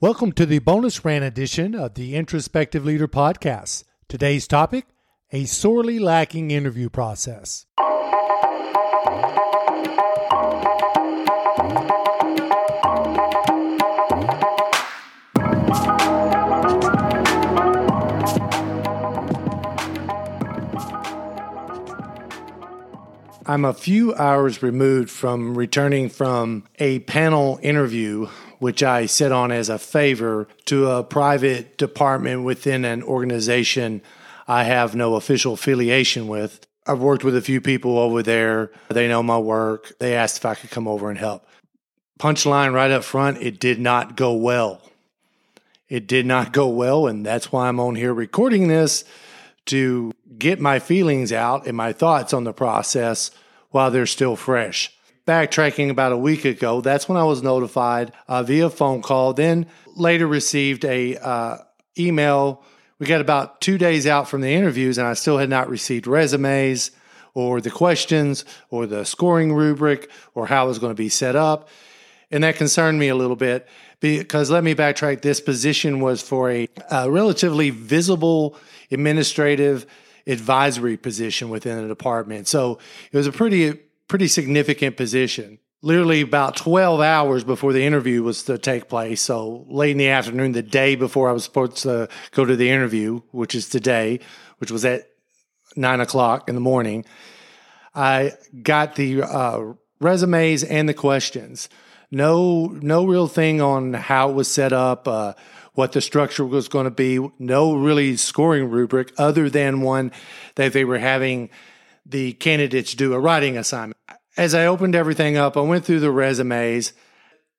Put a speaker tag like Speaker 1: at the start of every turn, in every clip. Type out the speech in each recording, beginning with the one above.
Speaker 1: Welcome to the bonus rant edition of the Introspective Leader Podcast. Today's topic a sorely lacking interview process. I'm a few hours removed from returning from a panel interview, which I sit on as a favor to a private department within an organization I have no official affiliation with. I've worked with a few people over there. They know my work. They asked if I could come over and help. Punchline right up front, it did not go well. It did not go well, and that's why I'm on here recording this to get my feelings out and my thoughts on the process while they're still fresh. Backtracking about a week ago, that's when I was notified uh, via phone call. Then later received a uh, email. We got about two days out from the interviews, and I still had not received resumes or the questions or the scoring rubric or how it was going to be set up. And that concerned me a little bit because let me backtrack. This position was for a, a relatively visible administrative advisory position within the department. So it was a pretty pretty significant position. Literally about 12 hours before the interview was to take place. So late in the afternoon, the day before I was supposed to go to the interview, which is today, which was at nine o'clock in the morning, I got the uh, resumes and the questions. No, no real thing on how it was set up. Uh, what the structure was going to be. No really scoring rubric other than one that they were having the candidates do a writing assignment. As I opened everything up, I went through the resumes.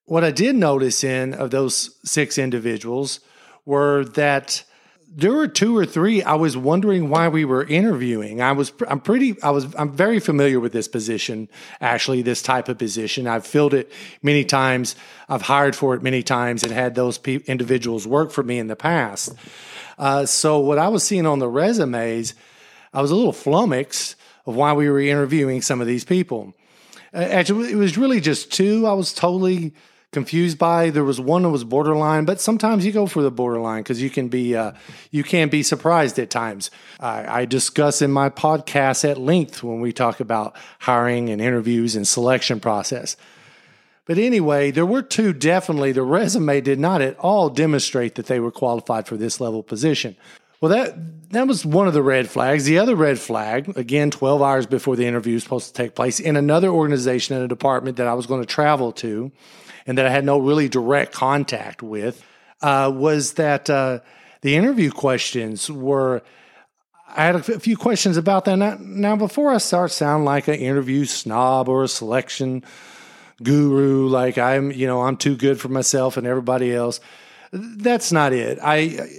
Speaker 1: What I did notice in of those six individuals were that there were two or three I was wondering why we were interviewing. I was I'm pretty I was I'm very familiar with this position actually this type of position. I've filled it many times. I've hired for it many times and had those pe- individuals work for me in the past. Uh, so what I was seeing on the resumes, I was a little flummoxed of why we were interviewing some of these people. Uh, actually, it was really just two. I was totally confused by. There was one that was borderline, but sometimes you go for the borderline because you can be uh, you can be surprised at times. I, I discuss in my podcast at length when we talk about hiring and interviews and selection process. But anyway, there were two definitely. The resume did not at all demonstrate that they were qualified for this level position. Well, that that was one of the red flags. The other red flag, again, 12 hours before the interview was supposed to take place, in another organization in a department that I was going to travel to, and that I had no really direct contact with uh, was that uh, the interview questions were. I had a few questions about that. Now, now, before I start sound like an interview snob or a selection guru, like I'm, you know, I'm too good for myself and everybody else. That's not it. I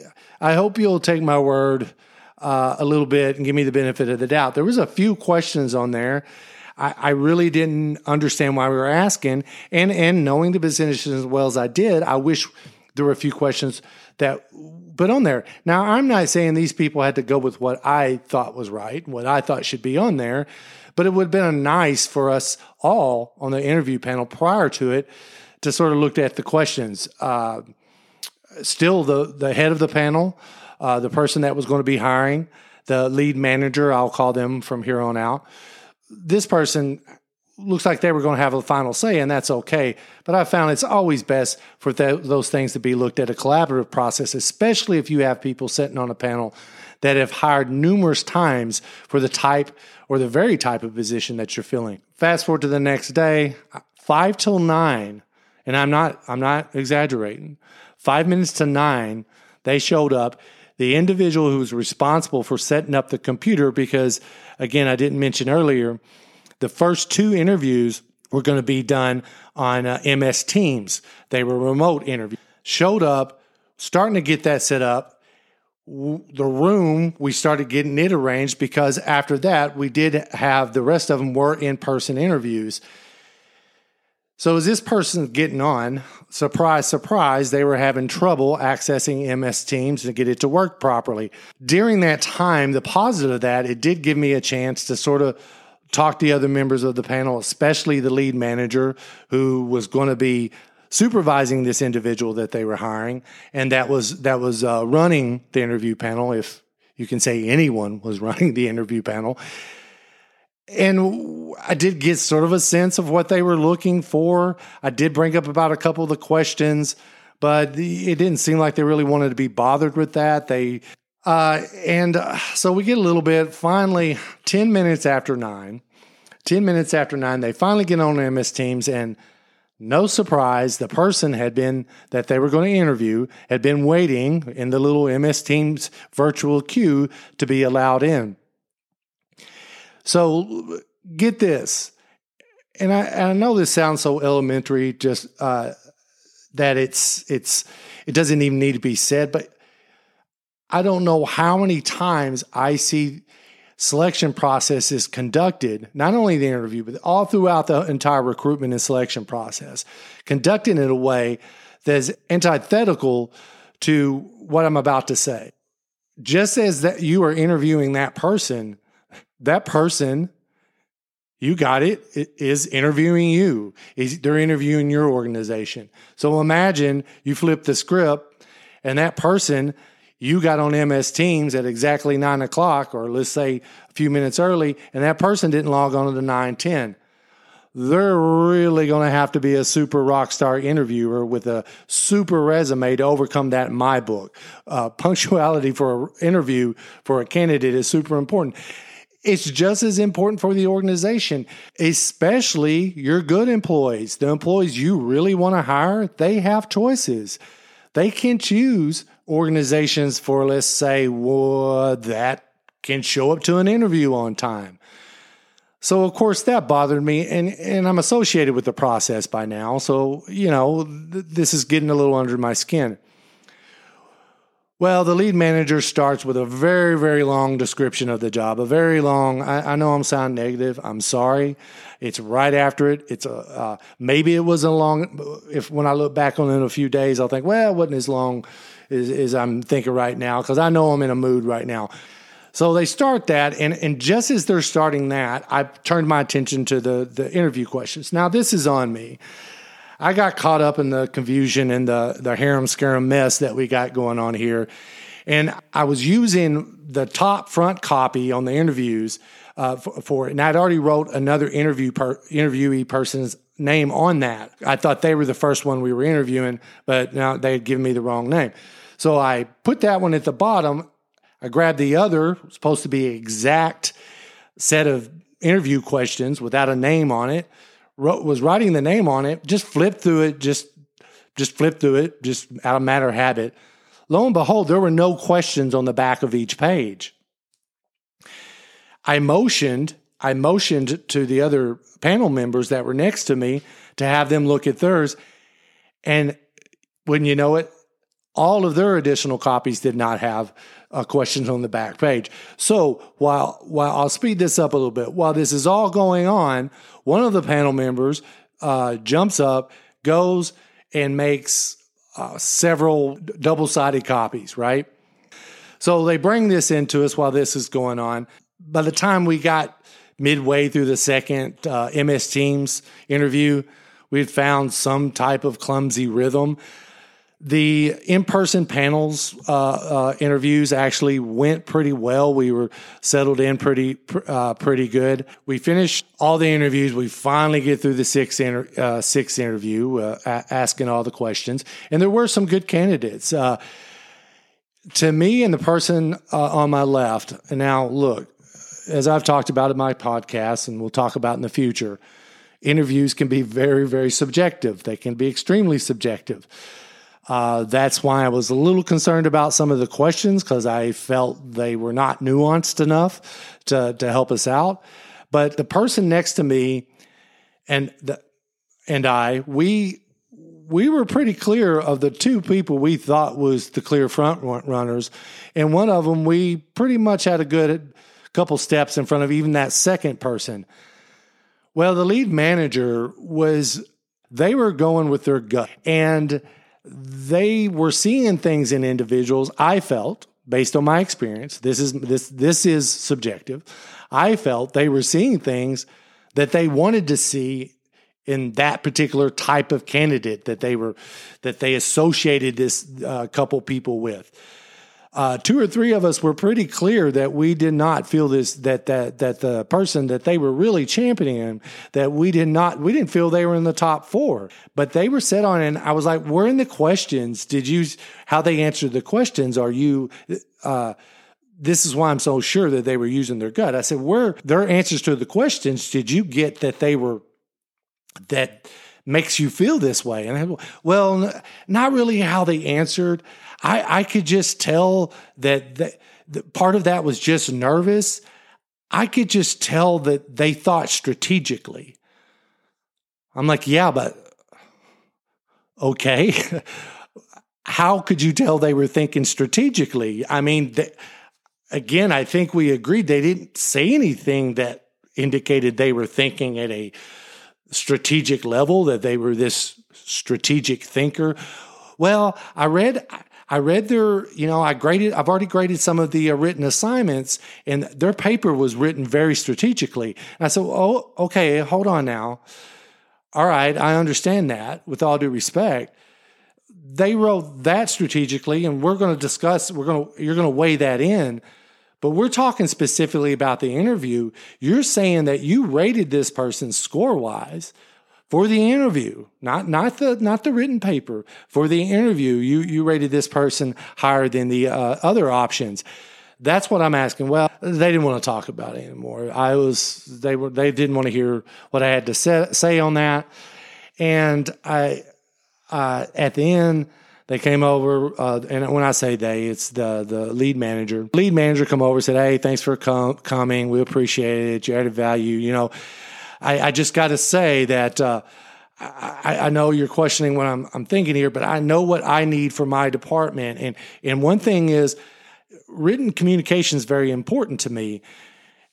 Speaker 1: I hope you'll take my word uh, a little bit and give me the benefit of the doubt. There was a few questions on there I, I really didn't understand why we were asking. And, and knowing the business as well as I did, I wish there were a few questions that put on there. Now, I'm not saying these people had to go with what I thought was right, what I thought should be on there, but it would have been nice for us all on the interview panel prior to it to sort of look at the questions. Uh, still, the the head of the panel, uh, the person that was going to be hiring, the lead manager, I'll call them from here on out this person looks like they were going to have a final say, and that's okay. But I found it's always best for th- those things to be looked at a collaborative process, especially if you have people sitting on a panel that have hired numerous times for the type or the very type of position that you're filling. Fast forward to the next day, five till nine, and I'm not I'm not exaggerating. Five minutes to nine, they showed up the individual who was responsible for setting up the computer, because again, I didn't mention earlier, the first two interviews were going to be done on uh, MS Teams. They were remote interviews. Showed up, starting to get that set up. The room, we started getting it arranged because after that, we did have the rest of them were in person interviews. So as this person getting on, surprise, surprise, they were having trouble accessing MS Teams to get it to work properly. During that time, the positive of that, it did give me a chance to sort of talk to the other members of the panel, especially the lead manager who was going to be supervising this individual that they were hiring, and that was that was uh, running the interview panel. If you can say anyone was running the interview panel, and I did get sort of a sense of what they were looking for. I did bring up about a couple of the questions, but it didn't seem like they really wanted to be bothered with that. They uh, and uh, so we get a little bit. Finally, ten minutes after nine, 10 minutes after nine, they finally get on MS Teams, and no surprise, the person had been that they were going to interview had been waiting in the little MS Teams virtual queue to be allowed in. So get this, and I, I know this sounds so elementary, just uh, that it's it's it doesn't even need to be said, but I don't know how many times I see selection process is conducted, not only the interview, but all throughout the entire recruitment and selection process, conducted in a way that is antithetical to what I'm about to say. Just as that you are interviewing that person, that person, you got it, is interviewing you. is They're interviewing your organization. So imagine you flip the script and that person you got on MS Teams at exactly nine o'clock, or let's say a few minutes early, and that person didn't log on to the nine ten. They're really going to have to be a super rock star interviewer with a super resume to overcome that in my book. Uh, punctuality for an interview for a candidate is super important. It's just as important for the organization, especially your good employees. The employees you really want to hire, they have choices. They can choose organizations for, let's say, well, that can show up to an interview on time. So of course that bothered me, and and I'm associated with the process by now. So you know th- this is getting a little under my skin. Well, the lead manager starts with a very, very long description of the job. A very long. I, I know I'm sounding negative. I'm sorry. It's right after it. It's a uh, maybe it was a long. If when I look back on it in a few days, I'll think, well, it wasn't as long as, as I'm thinking right now because I know I'm in a mood right now. So they start that, and, and just as they're starting that, I turned my attention to the the interview questions. Now this is on me. I got caught up in the confusion and the the harem scarum mess that we got going on here, and I was using the top front copy on the interviews uh, for, for, it, and I'd already wrote another interview per, interviewee person's name on that. I thought they were the first one we were interviewing, but now they had given me the wrong name. So I put that one at the bottom. I grabbed the other, supposed to be exact set of interview questions without a name on it wrote, was writing the name on it, just flipped through it, just just flipped through it, just out of matter of habit. Lo and behold, there were no questions on the back of each page. I motioned, I motioned to the other panel members that were next to me to have them look at theirs. And when you know it, all of their additional copies did not have uh, questions on the back page. So while while I'll speed this up a little bit, while this is all going on, one of the panel members uh, jumps up, goes and makes uh, several double sided copies. Right. So they bring this into us while this is going on. By the time we got midway through the second uh, MS Teams interview, we had found some type of clumsy rhythm the in-person panels uh, uh, interviews actually went pretty well. We were settled in pretty uh, pretty good. We finished all the interviews. We finally get through the sixth inter- uh, interview, uh, a- asking all the questions, and there were some good candidates. Uh, to me and the person on my left. Now, look, as I've talked about in my podcast, and we'll talk about in the future, interviews can be very, very subjective. They can be extremely subjective. Uh, that's why I was a little concerned about some of the questions because I felt they were not nuanced enough to, to help us out. But the person next to me and the, and I, we we were pretty clear of the two people we thought was the clear front runners, and one of them we pretty much had a good couple steps in front of even that second person. Well, the lead manager was they were going with their gut and they were seeing things in individuals I felt based on my experience this is this this is subjective I felt they were seeing things that they wanted to see in that particular type of candidate that they were that they associated this uh, couple people with. Uh, two or three of us were pretty clear that we did not feel this that that that the person that they were really championing that we did not we didn't feel they were in the top four. But they were set on and i was like we're in the questions. Did you how they answered the questions are you uh, this is why i'm so sure that they were using their gut. I said where their answers to the questions did you get that they were that makes you feel this way? And I, well, not really how they answered. I, I could just tell that, that, that part of that was just nervous. I could just tell that they thought strategically. I'm like, yeah, but okay. How could you tell they were thinking strategically? I mean, again, I think we agreed they didn't say anything that indicated they were thinking at a strategic level, that they were this strategic thinker. Well, I read. I read their, you know, I graded, I've already graded some of the uh, written assignments, and their paper was written very strategically. And I said, Oh, okay, hold on now. All right, I understand that with all due respect. They wrote that strategically, and we're going to discuss, we're going to, you're going to weigh that in. But we're talking specifically about the interview. You're saying that you rated this person score wise for the interview, not not the not the written paper. For the interview, you you rated this person higher than the uh, other options. That's what I'm asking. Well, they didn't want to talk about it anymore. I was they were they didn't want to hear what I had to say, say on that, and I uh, at the end they came over, uh, and when I say they, it's the the lead manager. Lead manager come over, said, "Hey, thanks for com- coming. We appreciate it. You added value." You know, I, I just got to say that. Uh, I, I, know you're questioning what I'm, I'm thinking here, but I know what I need for my department. And, and one thing is written communication is very important to me.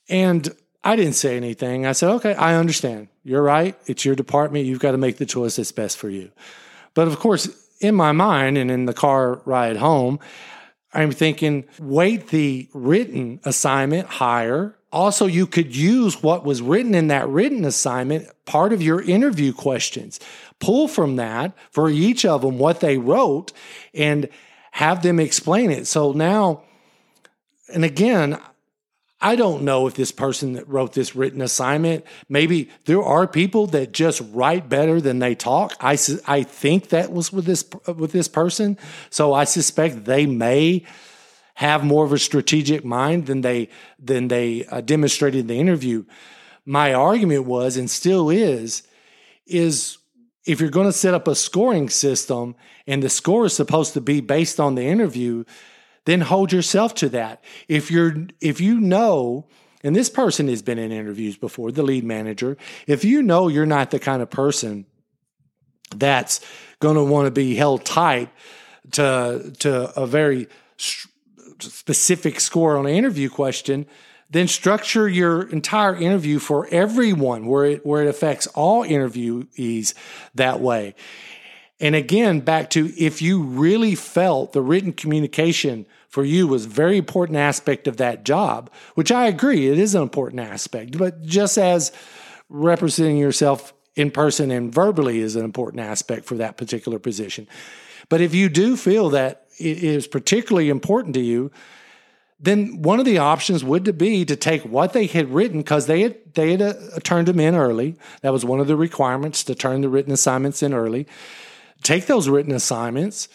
Speaker 1: And I didn't say anything. I said, okay, I understand. You're right. It's your department. You've got to make the choice that's best for you. But of course, in my mind and in the car ride home, I'm thinking, weight the written assignment higher. Also, you could use what was written in that written assignment, part of your interview questions. Pull from that for each of them what they wrote and have them explain it. So now, and again, I don't know if this person that wrote this written assignment, maybe there are people that just write better than they talk. I, I think that was with this, with this person. So I suspect they may have more of a strategic mind than they, than they uh, demonstrated in the interview. My argument was, and still is, is if you're going to set up a scoring system and the score is supposed to be based on the interview, then hold yourself to that. If you're if you know and this person has been in interviews before, the lead manager, if you know you're not the kind of person that's going to want to be held tight to to a very specific score on an interview question, then structure your entire interview for everyone where it where it affects all interviewees that way. And again, back to if you really felt the written communication for you was very important aspect of that job, which I agree, it is an important aspect. But just as representing yourself in person and verbally is an important aspect for that particular position. But if you do feel that it is particularly important to you, then one of the options would be to take what they had written because they had they had uh, turned them in early. That was one of the requirements to turn the written assignments in early. Take those written assignments,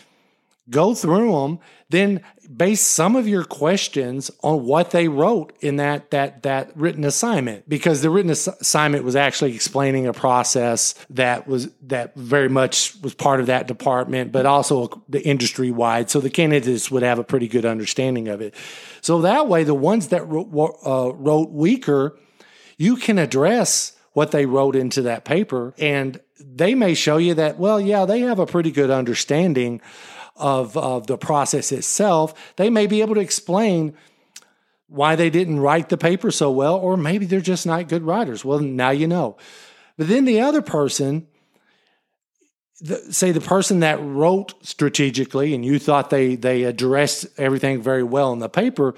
Speaker 1: go through them, then base some of your questions on what they wrote in that that that written assignment. Because the written ass- assignment was actually explaining a process that was that very much was part of that department but also the industry wide so the candidates would have a pretty good understanding of it. So that way the ones that uh, wrote weaker you can address what they wrote into that paper and they may show you that well yeah they have a pretty good understanding of, of the process itself, they may be able to explain why they didn't write the paper so well, or maybe they're just not good writers. Well, now you know. But then the other person, the, say the person that wrote strategically and you thought they they addressed everything very well in the paper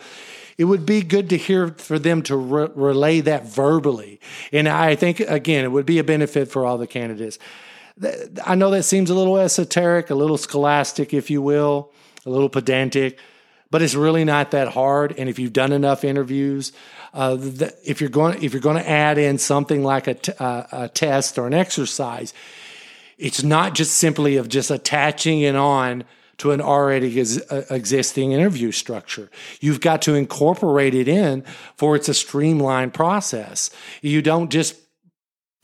Speaker 1: it would be good to hear for them to re- relay that verbally and i think again it would be a benefit for all the candidates i know that seems a little esoteric a little scholastic if you will a little pedantic but it's really not that hard and if you've done enough interviews uh, the, if you're going if you're going to add in something like a, t- uh, a test or an exercise it's not just simply of just attaching it on to an already ex- uh, existing interview structure. You've got to incorporate it in for it's a streamlined process. You don't just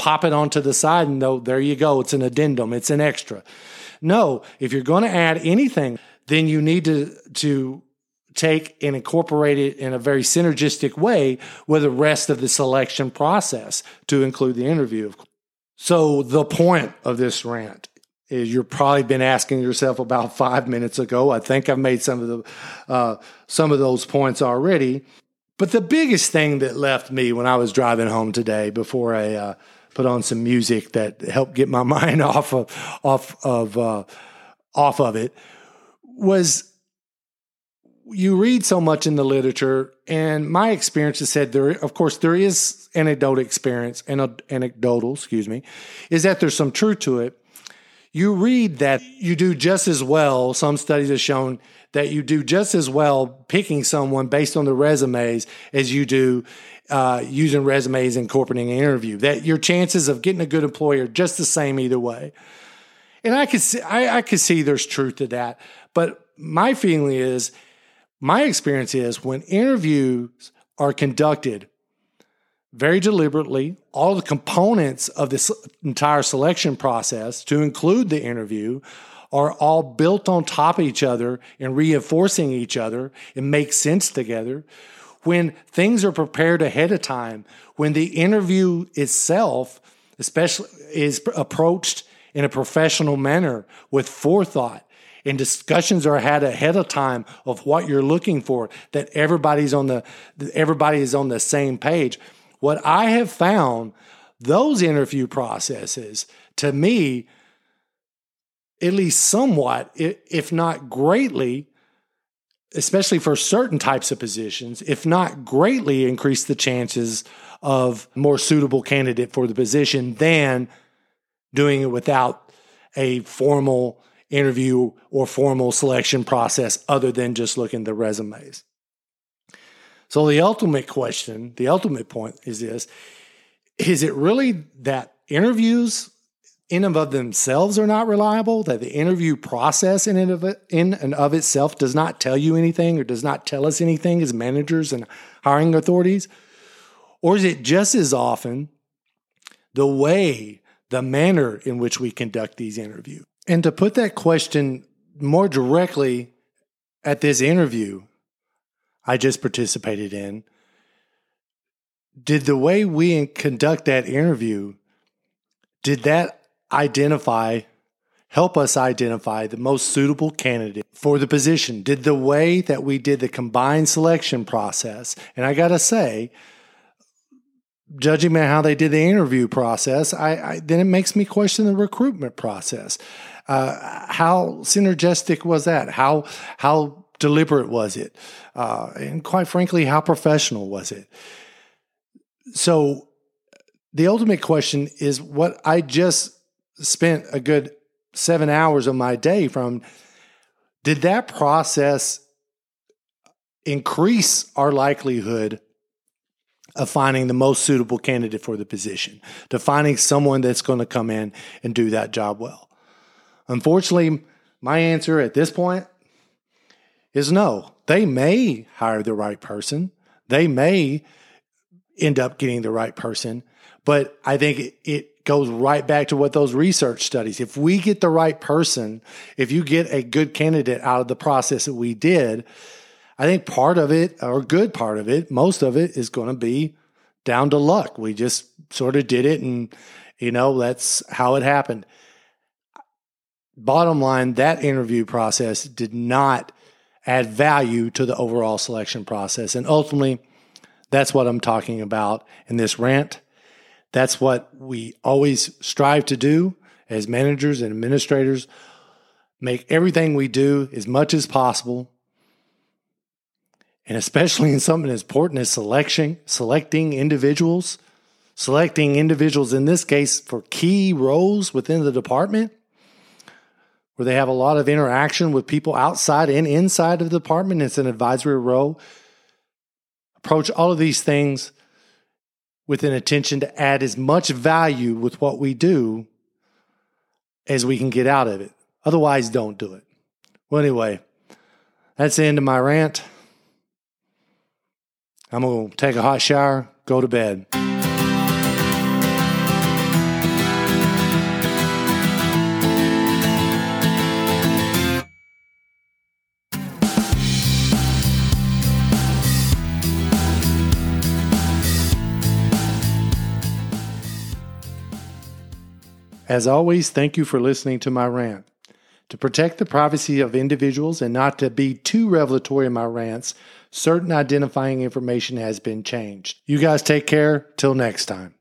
Speaker 1: pop it onto the side and though there you go, it's an addendum, it's an extra. No, if you're going to add anything, then you need to to take and incorporate it in a very synergistic way with the rest of the selection process to include the interview. So the point of this rant is you've probably been asking yourself about five minutes ago. I think I've made some of the uh, some of those points already. But the biggest thing that left me when I was driving home today, before I uh, put on some music that helped get my mind off of off of uh, off of it, was you read so much in the literature, and my experience has said there. Of course, there is anecdotal experience, anecdotal, excuse me, is that there's some truth to it. You read that you do just as well. Some studies have shown that you do just as well picking someone based on the resumes as you do uh, using resumes and incorporating an interview. That your chances of getting a good employer are just the same either way. And I could see, I, I could see there's truth to that. But my feeling is, my experience is when interviews are conducted very deliberately all the components of this entire selection process to include the interview are all built on top of each other and reinforcing each other and make sense together. When things are prepared ahead of time when the interview itself especially is approached in a professional manner with forethought and discussions are had ahead of time of what you're looking for that everybody's on the everybody is on the same page what I have found, those interview processes, to me, at least somewhat, if not greatly, especially for certain types of positions, if not greatly increase the chances of more suitable candidate for the position than doing it without a formal interview or formal selection process other than just looking at the resumes. So the ultimate question, the ultimate point is this is it really that interviews in and of themselves are not reliable, that the interview process in and, of it, in and of itself does not tell you anything or does not tell us anything as managers and hiring authorities? Or is it just as often the way, the manner in which we conduct these interviews? And to put that question more directly at this interview, I just participated in, did the way we conduct that interview, did that identify, help us identify the most suitable candidate for the position? Did the way that we did the combined selection process, and I got to say, judging by how they did the interview process, I, I, then it makes me question the recruitment process. Uh, how synergistic was that? How how deliberate was it? Uh, and quite frankly, how professional was it? So, the ultimate question is what I just spent a good seven hours of my day from. Did that process increase our likelihood of finding the most suitable candidate for the position, to finding someone that's going to come in and do that job well? Unfortunately, my answer at this point is no. They may hire the right person. They may end up getting the right person. But I think it, it goes right back to what those research studies. If we get the right person, if you get a good candidate out of the process that we did, I think part of it, or good part of it, most of it is going to be down to luck. We just sort of did it and, you know, that's how it happened. Bottom line, that interview process did not add value to the overall selection process. And ultimately, that's what I'm talking about in this rant. That's what we always strive to do as managers and administrators, make everything we do as much as possible. And especially in something as important as selection, selecting individuals, selecting individuals in this case for key roles within the department where they have a lot of interaction with people outside and inside of the department. It's an advisory role. Approach all of these things with an intention to add as much value with what we do as we can get out of it. Otherwise, don't do it. Well, anyway, that's the end of my rant. I'm going to take a hot shower, go to bed. As always, thank you for listening to my rant. To protect the privacy of individuals and not to be too revelatory in my rants, certain identifying information has been changed. You guys take care. Till next time.